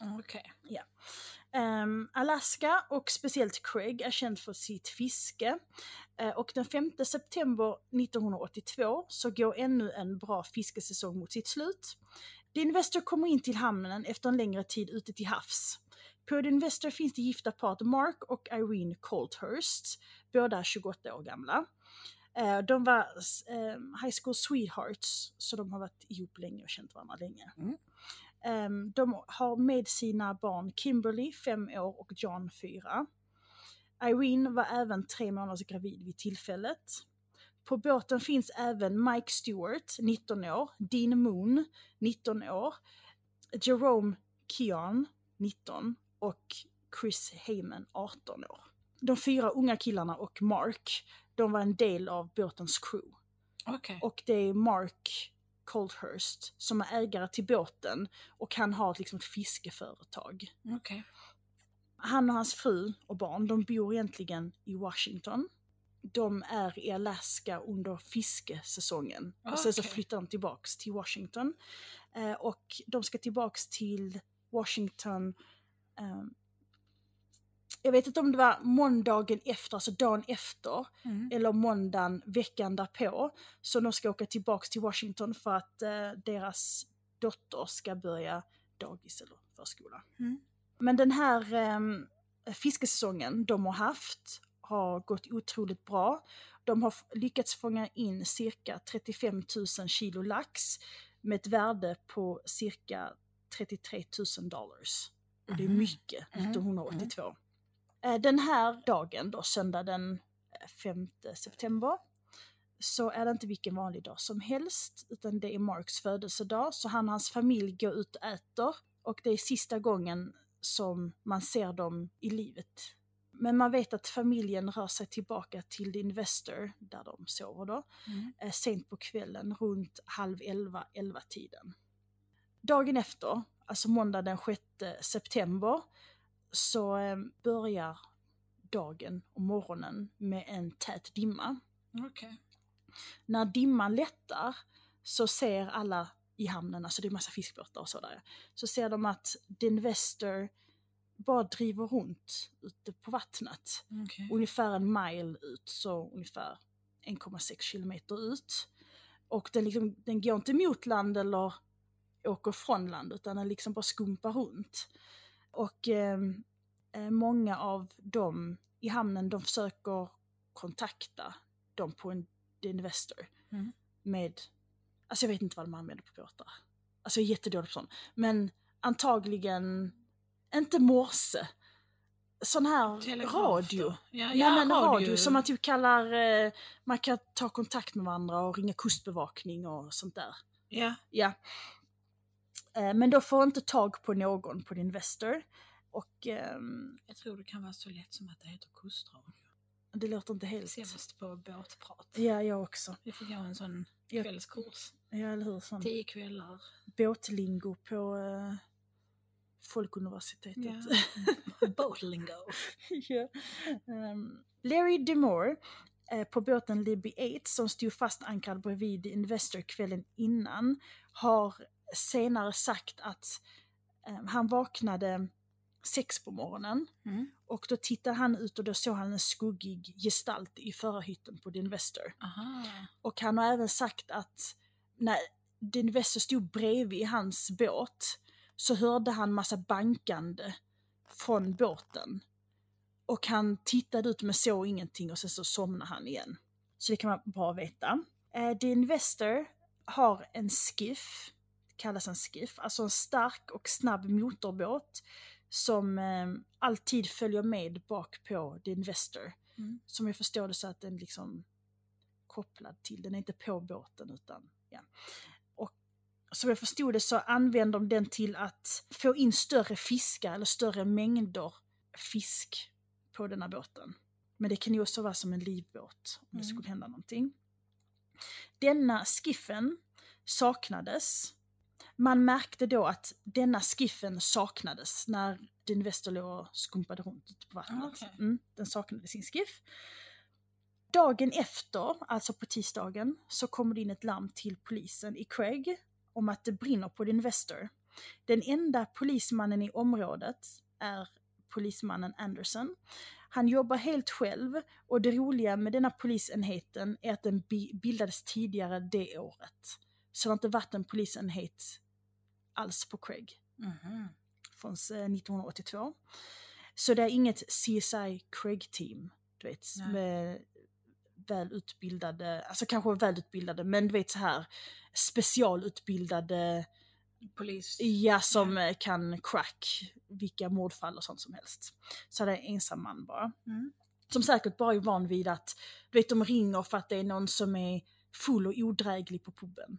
Okej. Ehm, Alaska och speciellt Craig är känd för sitt fiske. Uh, och den 5 september 1982 så går ännu en bra fiskesäsong mot sitt slut. The Investor kommer in till hamnen efter en längre tid ute till havs. På The Investor finns det gifta paret Mark och Irene Colthurst, båda 28 år gamla. Eh, de var eh, high school sweethearts, så de har varit ihop länge och känt varandra länge. Mm. Ehm, De har med sina barn Kimberly, 5 år, och John, 4. Irene var även tre månaders gravid vid tillfället. På båten finns även Mike Stewart, 19 år, Dean Moon, 19 år, Jerome Keon, 19 och Chris Heyman, 18 år. De fyra unga killarna och Mark, de var en del av båtens crew. Okej. Och det är Mark Coldhurst som är ägare till båten och han har liksom ett fiskeföretag. Okej. Han och hans fru och barn, de bor egentligen i Washington. De är i Alaska under fiskesäsongen. Och sen så flyttar de tillbaks till Washington. Eh, och de ska tillbaks till Washington eh, jag vet inte om det var måndagen efter, alltså dagen efter, Mm. eller måndagen veckan därpå. Så de ska åka tillbaks till Washington för att eh, deras dotter ska börja dagis eller förskola. Mm. Men den här eh, fiskesäsongen de har haft har gått otroligt bra. De har lyckats fånga in cirka 35 000 kilo lax med ett värde på cirka 33 000 dollars. Och det är Mhm. mycket Mhm. 1982. Eh, Den här dagen då, söndag den eh, 5 september, så är det inte vilken vanlig dag som helst, utan det är Marks födelsedag, så han och hans familj går ut och äter. Och det är sista gången som man ser dem i livet Men man vet att familjen rör sig tillbaka till Investor, där de sover då, Mm. eh, sent på kvällen runt halv elva, elva tiden. Dagen efter, alltså måndag den 6 september, så eh, börjar dagen och morgonen med en tät dimma. Okej. När dimman lättar så ser alla i hamnen, alltså det är massa fiskbåtar och sådär, så ser de att The Investor bara driver runt ute på vattnet. Okej. Ungefär en mile ut, så ungefär 1,6 kilometer ut. Och den, liksom, den går inte mot land eller åker från land utan den liksom bara skumpar runt. Och ehm, eh, många av dem i hamnen de försöker kontakta dem på en Investor Mm. med, alltså jag vet inte vad de använder på båtar. Alltså jag är jättedålig på sånt. Men antagligen, inte morse, sån här Telegraf radio. Ja, Nej ja, men radio. som man typ kallar, eh, man kan ta kontakt med varandra och ringa kustbevakning och sånt där. Ja. Ja. Eh, men då får inte tag på någon på din Investor. Och ehm, Jag tror det kan vara så lätt som att det heter kustradio. det låter inte helt... Sämst på båtprat. Ja, jag också. Vi får gå en sån Ja. kvällskurs. Ja, eller hur? Sån Tio kvällar. båtlingo på eh, Folkuniversitetet. Ja. Båtlingo. ja. Ehm, Larry DeMore eh, på båten Libby 8 som stod fast ankrad bredvid Investor kvällen innan har senare sagt att eh, han vaknade sex på morgonen Mm. och då tittade han ut och då såg han en skuggig gestalt i förarhytten på Investor. Aha. Och han har även sagt att när The Investor stod bredvid hans båt så hörde han massa bankande från båten. Och han tittade ut men såg ingenting och sen så somnade han igen. Så det kan vara bra att veta. Eh, The Investor har en skiff, kallas en skiff, alltså en stark och snabb motorbåt som eh, alltid följer med bak på The Investor. Mm. Som jag förstår det så att den liksom kopplad till, den är inte på båten utan ja. Och som jag förstod det så använder de den till att få in större fiskar eller större mängder fisk på den här båten. Men det kan ju också vara som en livbåt om det Mm. skulle hända någonting. Denna skiffen saknades. Man märkte då att denna skiffen saknades när låg och skumpade runt ute på vattnet. Okej. Mm, den saknade sin skiff. Dagen efter, alltså på tisdagen, så kommer det in ett larm till polisen i Craig om att det brinner på The Investor. Den enda polismannen i området är polismannen Anderson. Han jobbar helt själv och det roliga med denna polisenheten är att den bi- bildades tidigare det året. Så det har inte varit en polisenhet alls på Craig Mhm. från eh, 1982. Så det är inget CSI Craig-team, du vet, Nej. med välutbildade, alltså kanske välutbildade, men du vet så här specialutbildade, Polis. ja som eh, kan crack vilka mordfall och sånt som helst. Så det är en ensam man bara. Mm. Som säkert bara är van vid att, du vet de ringer för att det är någon som är full och odräglig på puben.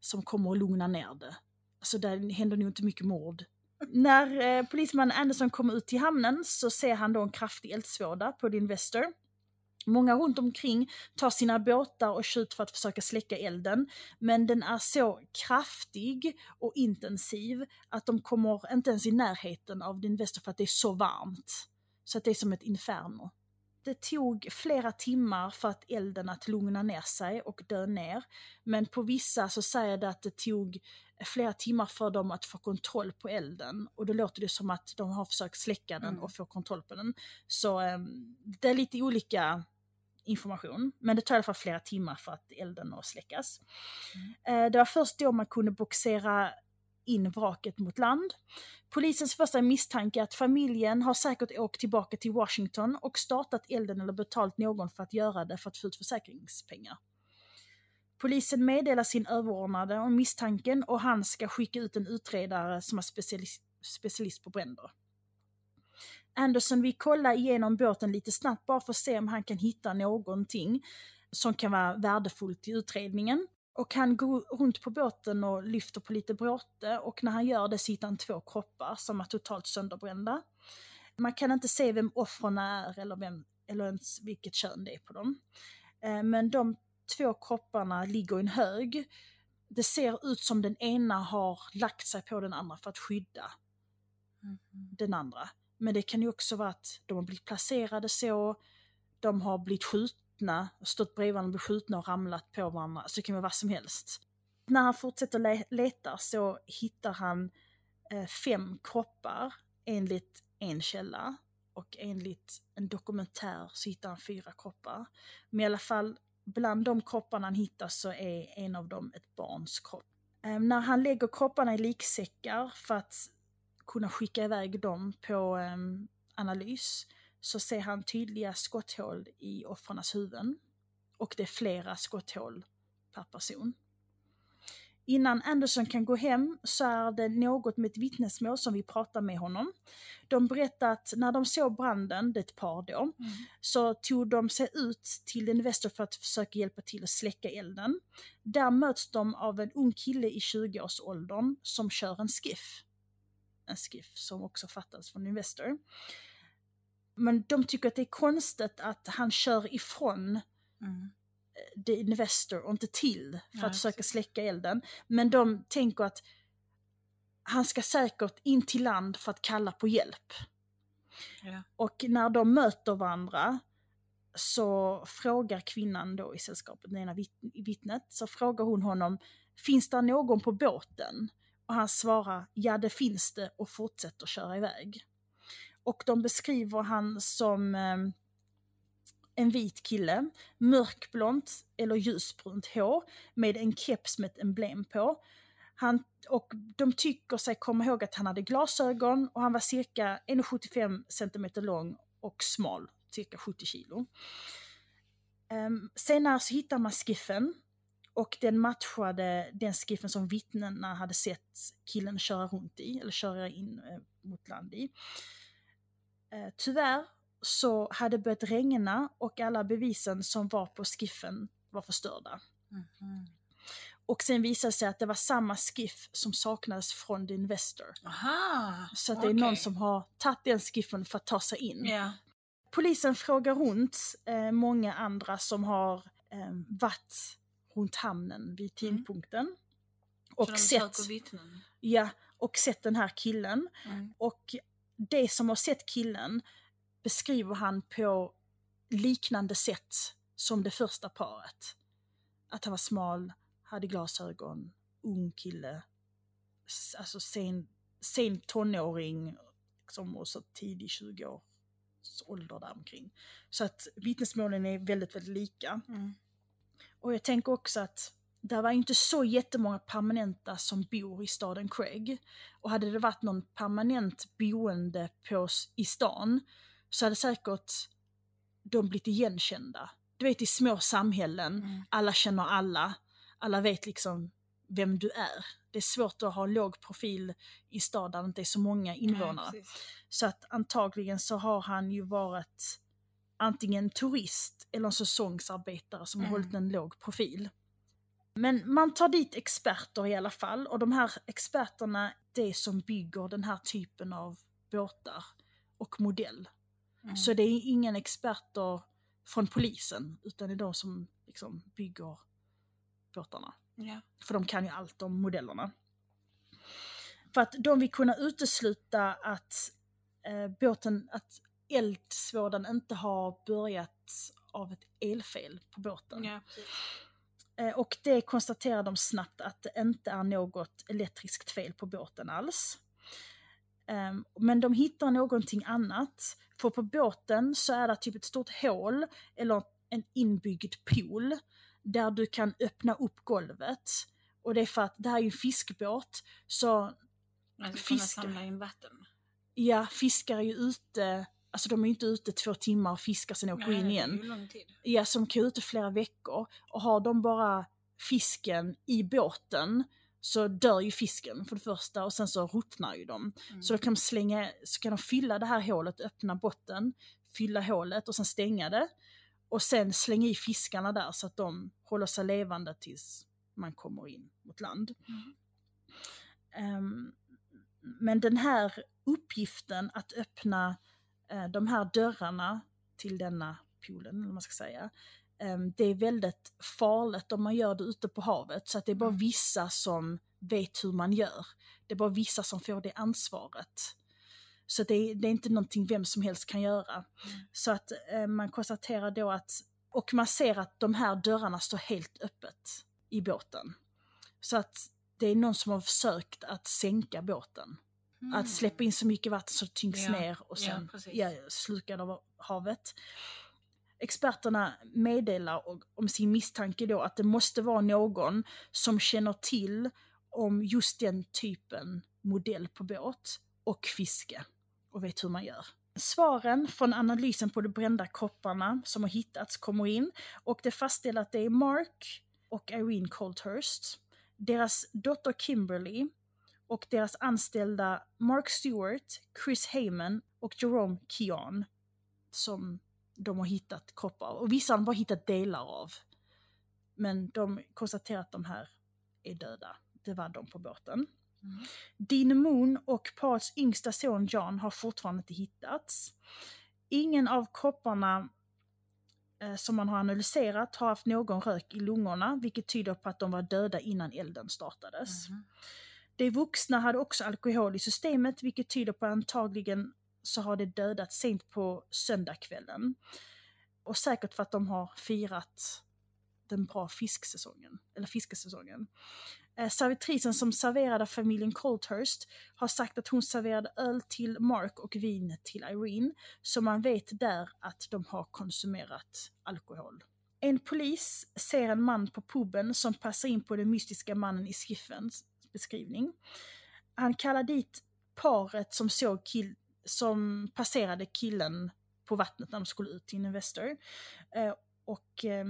Som kommer och lugna ner det. Så där händer nog inte mycket mord. När eh, polisman Anderson kommer ut till hamnen så ser han då en kraftig eldsvåda på The Investor. Många runt omkring tar sina båtar och kör ut för att försöka släcka elden. Men den är så kraftig och intensiv att de kommer inte ens i närheten av The Investor för att det är så varmt. Så att det är som ett inferno. Det tog flera timmar för att elden att lugna ner sig och dö ner. Men på vissa så säger det att det tog flera timmar för dem att få kontroll på elden. Och då låter det som att de har försökt släcka den Mm. och få kontroll på den. Så eh, det är lite olika information. Men det tar i alla fall flera timmar för att elden att släckas. Eh, det var först då man kunde boxera in vraket mot land. Polisens första misstanke är att familjen har säkert åkt tillbaka till Washington och startat elden eller betalt någon för att göra det för att få ut försäkringspengar. Polisen meddelar sin överordnade om misstanken och han ska skicka ut en utredare som är specialist, specialist på bränder. Anderson vill kolla igenom båten lite snabbt bara för att se om han kan hitta någonting som kan vara värdefullt i utredningen. Och han går runt på båten och lyfter på lite bråte och när han gör det så hittar han två kroppar som är totalt sönderbrända. Man kan inte se vem offren är eller, vem, eller ens vilket kön det är på dem. Eh, men de två kropparna ligger i en hög. Det ser ut som den ena har lagt sig på den andra för att skydda den andra. Men det kan ju också vara att de har blivit placerade så, de har blivit skjutna, stått bredvid varandra, blivit skjutna och ramlat på varandra. Så det kan vara vad som helst. När han fortsätter le leta så hittar han eh, fem kroppar enligt en källa. Och enligt en dokumentär så hittar han fyra kroppar. Men i alla fall, bland de kropparna han hittar så är en av dem ett barns kropp. Eh, när han lägger kropparna i liksäckar för att kunna skicka iväg dem på eh, analys så ser han tydliga skotthål i offrens huvuden. Och det är flera skotthål per person. Innan Anderson kan gå hem så är det något med ett vittnesmål som vi pratar med honom. De berättar att när de såg branden, det är ett par då, Mm. så tog de sig ut till Investor för att försöka hjälpa till att släcka elden. Där möts de av en ung kille i 20-årsåldern som kör en skiff. En skiff som också fattades från Investor. Men de tycker att det är konstigt att han kör ifrån Mm. The Investor och inte till för Ja, att försöka precis. släcka elden. Men de tänker att han ska säkert in till land för att kalla på hjälp. Ja. Och när de möter varandra så frågar kvinnan då i sällskapet, den ena vitt- vittnet, så frågar hon honom, finns det någon på båten? Och han svarar, ja det finns det och fortsätter köra iväg. Och de beskriver han som eh, en vit kille, mörkblont eller ljusbrunt hår med en keps med ett emblem på. Han, och de tycker sig komma ihåg att han hade glasögon och han var cirka 1,75 cm lång och smal, cirka 70 kilo. Ehm, um, senare så hittar man skiffen och den matchade den skiffen som vittnena hade sett killen köra runt i, eller köra in eh, mot land i. Eh, tyvärr så hade det börjat regna och alla bevisen som var på skiffen var förstörda. Mhm. Och sen visade det sig att det var samma skiff som saknades från The Investor. Aha! Så att det är någon som har tagit den skiffen för att ta sig in. Ja. Polisen frågar runt eh, många andra som har eh, varit runt hamnen vid tidpunkten. Och, så de sett, ja, och sett den här killen. Mm. Och det som har sett killen beskriver han på liknande sätt som det första paret. Att han var smal, hade glasögon, ung kille, alltså sen, sen tonåring som och så tidig 20 års ålder däromkring. Så att vittnesmålen är väldigt, väldigt lika. Mm. Och jag tänker också att det var inte så jättemånga permanenta som bor i staden Craig. Och hade det varit någon permanent boende på, i stan så hade säkert de blivit igenkända. Du vet i små samhällen, Mm. alla känner alla, alla vet liksom vem du är. Det är svårt att ha låg profil i staden där det inte är så många invånare. Nej. Så att antagligen så har han ju varit antingen turist eller en säsongsarbetare som har Mm. hållit en låg profil. Men man tar dit experter i alla fall och de här experterna det som bygger den här typen av båtar och modell. Mm. Så det är ingen experter från polisen utan det är de som liksom bygger båtarna. Ja. För de kan ju allt om modellerna. För att de vill kunna utesluta att eh, båten, att eldsvådan inte har börjat av ett elfel på båten. Eh, och det konstaterar de snabbt att det inte är något elektriskt fel på båten alls. Ehm, men de hittar någonting annat. För på båten så är det typ ett stort hål eller en inbyggd pool där du kan öppna upp golvet. Och det är för att det här är ju en fiskbåt så Man ska Fiskar. samla in vatten. ja, fiskar är ju ute, alltså de är ju inte ute två timmar och fiskar sen åker in igen. lång tid. Ja, som kan ute flera veckor. Och har de bara fisken i båten så dör ju fisken för det första och sen så ruttnar ju de. Mm. Så då kan de slänga, så kan de fylla det här hålet, öppna botten, fylla hålet och sen stänga det. Och sen slänga i fiskarna där så att de håller sig levande tills man kommer in mot land. Mm. Ehm, men den här uppgiften att öppna de här dörrarna till denna poolen, eller vad man ska säga, eh, det är väldigt farligt om man gör det ute på havet. Så att det är bara Mm. vissa som vet hur man gör. Det är bara vissa som får det ansvaret. Så det är, det är inte någonting vem som helst kan göra. Mm. Så att eh, man konstaterar då att, och man ser att de här dörrarna står helt öppet i båten. Så att det är någon som har försökt att sänka båten. Att släppa in så mycket vatten så det tyngs Mm. Ja, ner och sen ja, slukad av havet. Experterna meddelar om sin misstanke då att det måste vara någon som känner till om just den typen modell på båt och fiske och vet hur man gör. Svaren från analysen på de brända kopparna som har hittats kommer in och det fastställer att det är Mark och Irene Colthurst, deras dotter Kimberly och deras anställda Mark Stewart, Chris Heyman och Jerome Keon som de har hittat kroppar av. Och vissa har de bara hittat delar av. Men de konstaterar att de här är döda. Det var de på båten. Mm. Dean Moon och parets yngsta son John har fortfarande inte hittats. Ingen av kropparna eh, som man har analyserat har haft någon rök i lungorna, vilket tyder på att de var döda innan elden startades. Mhm. De vuxna hade också alkohol i systemet, vilket tyder på att antagligen så har de dödat sent på söndagskvällen. Och säkert för att de har firat den bra fisksäsongen, eller fiskesäsongen. Eh, servitrisen som serverade familjen Colthurst har sagt att hon serverade öl till Mark och vin till Irene, så man vet där att de har konsumerat alkohol. En polis ser en man på puben som passar in på den mystiska mannen i skiffen beskrivning. Han kallar dit paret som såg kill som passerade killen på vattnet när de skulle ut till Investor. Eh, och eh,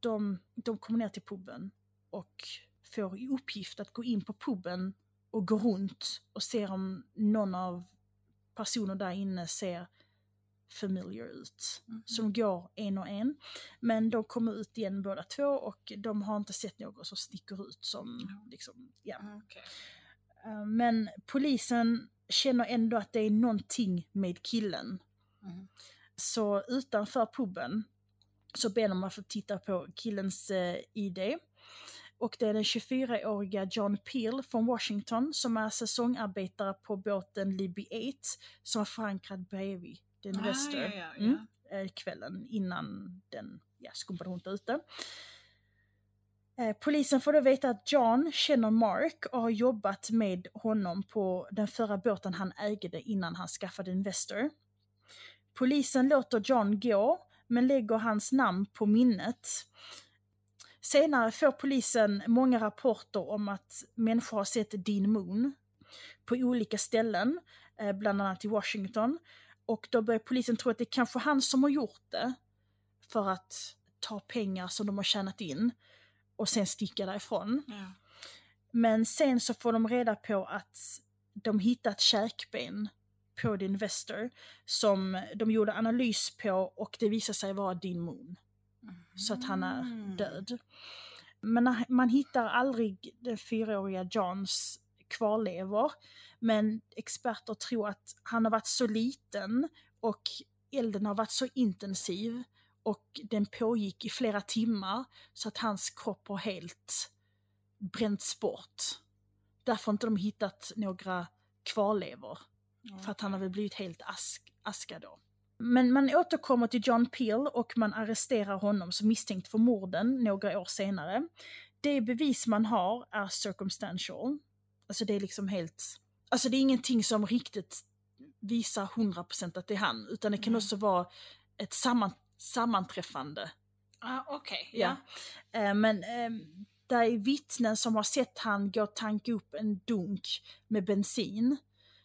de, de kommer ner till puben och får i uppgift att gå in på puben och gå runt och se om någon av personer där inne ser familiar ut. Så de går en och en. Men de kommer ut igen båda två och de har inte sett någon som sticker ut som Ja. liksom, ja. Mm, okej. Eh, Men polisen känner ändå att det är någonting med killen. Mhm. Så utanför puben så ber de att få titta på killens eh, ID. Och det är den 24-åriga John Peel från Washington som är säsongarbetare på båten Libby 8 som var förankrad bredvid Investor Ah, ja, ja, ja. Mm, eh, kvällen innan den ja, skumpade runt ute. Eh, Polisen får då veta att John känner Mark och har jobbat med honom på den förra båten han ägde innan han skaffade Investor. Polisen låter John gå, men lägger hans namn på minnet. Senare får polisen många rapporter om att människor har sett Dean Moon på olika ställen, eh, bland annat i Washington. Och då börjar polisen tro att det är kanske han som har gjort det för att ta pengar som de har tjänat in och sen sticka därifrån. Ja. Men sen så får de reda på att de hittat käkben på The Investor som de gjorde analys på och det visade sig vara Dean Moon. Så att han är Mm. död. Men man hittar aldrig den fyraåriga Johns kvarlevor. Men experter tror att han har varit så liten och elden har varit så intensiv och den pågick i flera timmar så att hans kropp har helt bränts bort. Därför har inte de hittat några kvarlevor. För att han har väl blivit helt ask, aska då. Men man återkommer till John Peel och man arresterar honom som misstänkt för morden några år senare. Det bevis man har är circumstantial. Alltså det är liksom helt... Alltså det är ingenting som riktigt visar 100% att det är han, utan det kan Mm. också vara ett samman, sammanträffande. Ah, Okej, Ja. ja. Eh, men eh, det är vittnen som har sett han gå och tanka upp en dunk med bensin.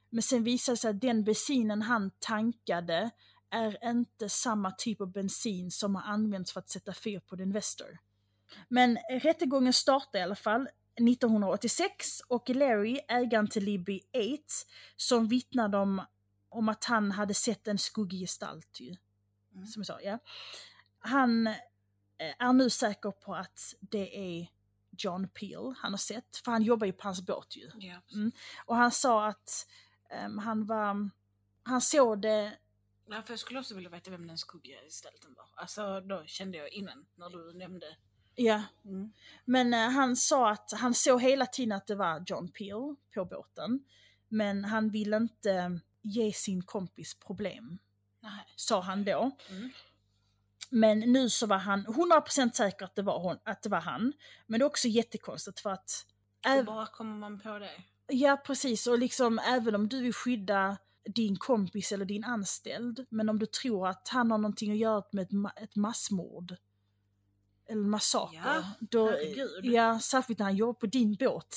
Men sen visar det sig att den bensinen han tankade är inte samma typ av bensin som har använts för att sätta fyr på den Investor. Men rättegången startar i alla fall 1986 och Larry, ägaren till Libby 8, som vittnade om, om att han hade sett en skuggig gestalt ju. Mm. Som jag sa, ja. Han eh, är nu säker på att det är John Peel han har sett, för han jobbar ju på hans båt ju. Ja. Och han sa att ehm, han var, han såg det Ja, för jag skulle också vilja veta vem den skuggiga gestalten var. Alltså då kände jag innan när du nämnde. Ja, Mm. men eh, han sa att han såg hela tiden att det var John Peel på båten. Men han ville inte ge sin kompis problem, Nej. sa han då. Mm. Men nu så var han 100% säker att det var, hon, att det var han. Men det är också jättekonstigt för att... Hur bara kommer man på det? Ja precis, och liksom även om du vill skydda din kompis eller din anställd, men om du tror att han har någonting att göra med ett, ma- ett massmord en massaker, Ja, då, ja, särskilt när han jobbar på din båt.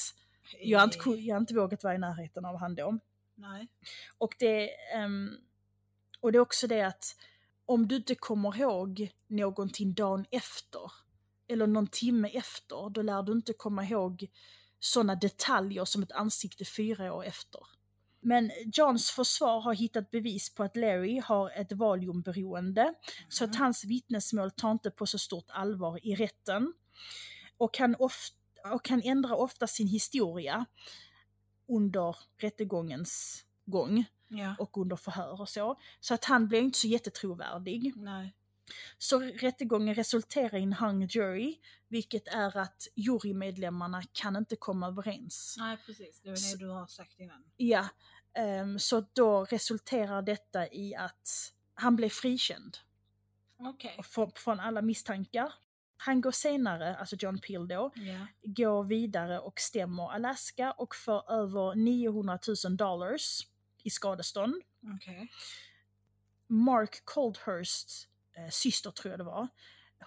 Jag har, inte, Eh, jag har inte vågat vara i närheten av han då. Nej. Och det, ehm, och det är också det att om du inte kommer ihåg någonting dagen efter, eller någon timme efter, då lär du inte komma ihåg sådana detaljer som ett ansikte fyra år efter. Men Johns försvar har hittat bevis på att Larry har ett valiumberoende, så att hans vittnesmål tar inte på så stort allvar i rätten. Och han, ofta, och han ändrar ofta sin historia under rättegångens gång Ja. och under förhör och så. Så att han blev inte så jättetrovärdig. Nej. Så rättegången resulterar i en hung jury, vilket är att jurymedlemmarna kan inte komma överens. Nej, precis. Det var Så- det du har sagt innan. Ja, ehm, så då resulterar detta i att han blev frikänd Okej. från, från alla misstankar. Han går senare, alltså John Peel då, Ja. går vidare och stämmer Alaska och får över 900 000 dollars i skadestånd. Okej. Mark Coldhursts eh, syster tror jag det var,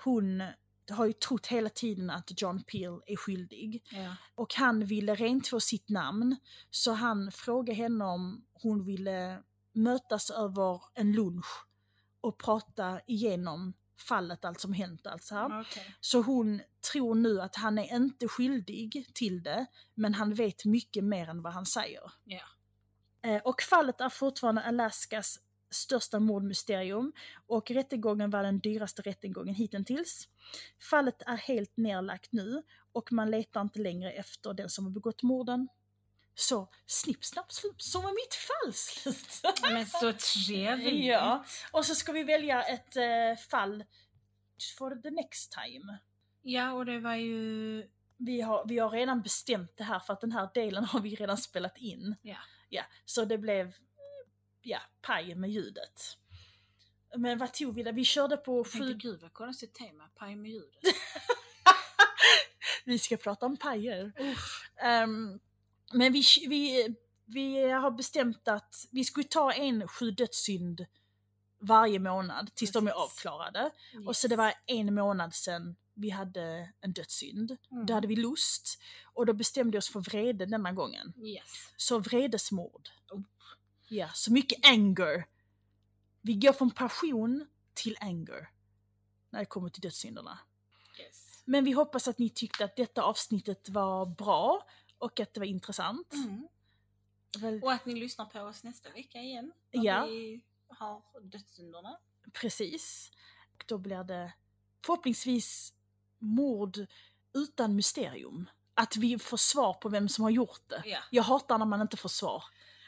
hon har ju trott hela tiden att John Peel är skyldig. Ja. Och han ville rentvå sitt namn, så han frågade henne om hon ville mötas över en lunch och prata igenom fallet, allt som hänt. Allt så, här. Okej. så hon tror nu att han är inte skyldig till det, men han vet mycket mer än vad han säger. Eh, Och fallet är fortfarande Alaskas största mordmysterium och rättegången var den dyraste rättegången hittills. Fallet är helt nerlagt nu och man letar inte längre efter den som har begått morden. Så snipp, snapp, slupp, så var mitt fall slut. Men så trevligt. Ja. Och så ska vi välja ett eh, fall for the next time. Ja, och det var ju... Vi har, vi har redan bestämt det här för att den här delen har vi redan spelat in. Ja. Ja, så det blev ja, paj med ljudet. Men vad tog vi där? Vi körde på Jag tänkte, sju... gud vad konstigt tema, paj med ljudet. vi ska prata om pajer. Ehm, men vi, vi, vi har bestämt att vi skulle ta en sju dödssynd varje månad tills de är Precis. avklarade. Och så det var en månad sedan vi hade en dödssynd. Mm. Då hade vi lust och då bestämde vi oss för vrede denna gången. Yes. Så vredesmord. Oh. Ja, så mycket anger. Vi går från passion till anger. När det kommer till dödssynderna. yes. Men vi hoppas att ni tyckte att detta avsnittet var bra och att det var intressant. Mm. Väl, Och att ni lyssnar på oss nästa vecka igen. När Ja. vi har dödssynderna. precis. Och då blir det förhoppningsvis mord utan mysterium. Att vi får svar på vem som har gjort det. Ja, Jag hatar när man inte får svar.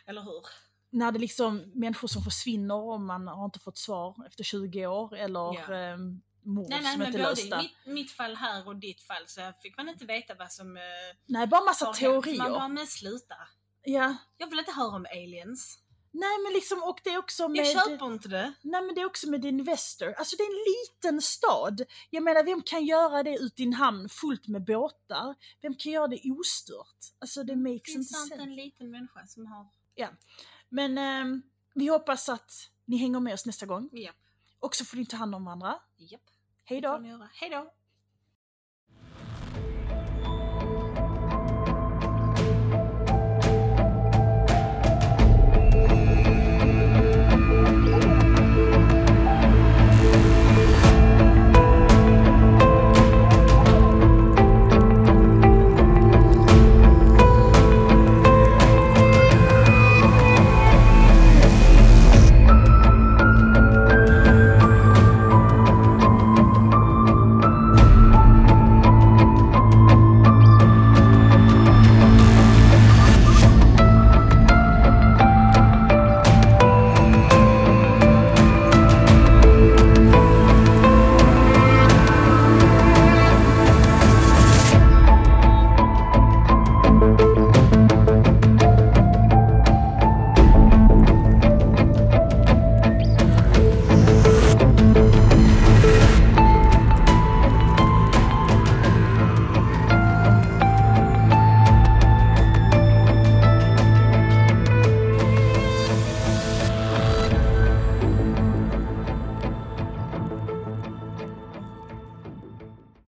eller hur? När det liksom människor som försvinner och man har inte fått svar efter 20 år eller Ja. eh, mord Nej, nej, som men inte är både lösta. i mitt, mitt fall här och ditt fall så fick man inte veta vad som eh, Nej, bara massa teorier. Man bara, men sluta. Ja. Jag vill inte höra om aliens. Nej men liksom, och det är också med... Jag köper inte det. Nej men det är också med Investor. Alltså det är en liten stad. Jag menar vem kan göra det ute i en hamn fullt med båtar? Vem kan göra det ostört? Alltså det makes Finns inte det inte sense. en liten människa som har... Men ehm, vi hoppas att ni hänger med oss nästa gång. Japp. Och så får ni ta hand om varandra. Hej då! göra. Hej då!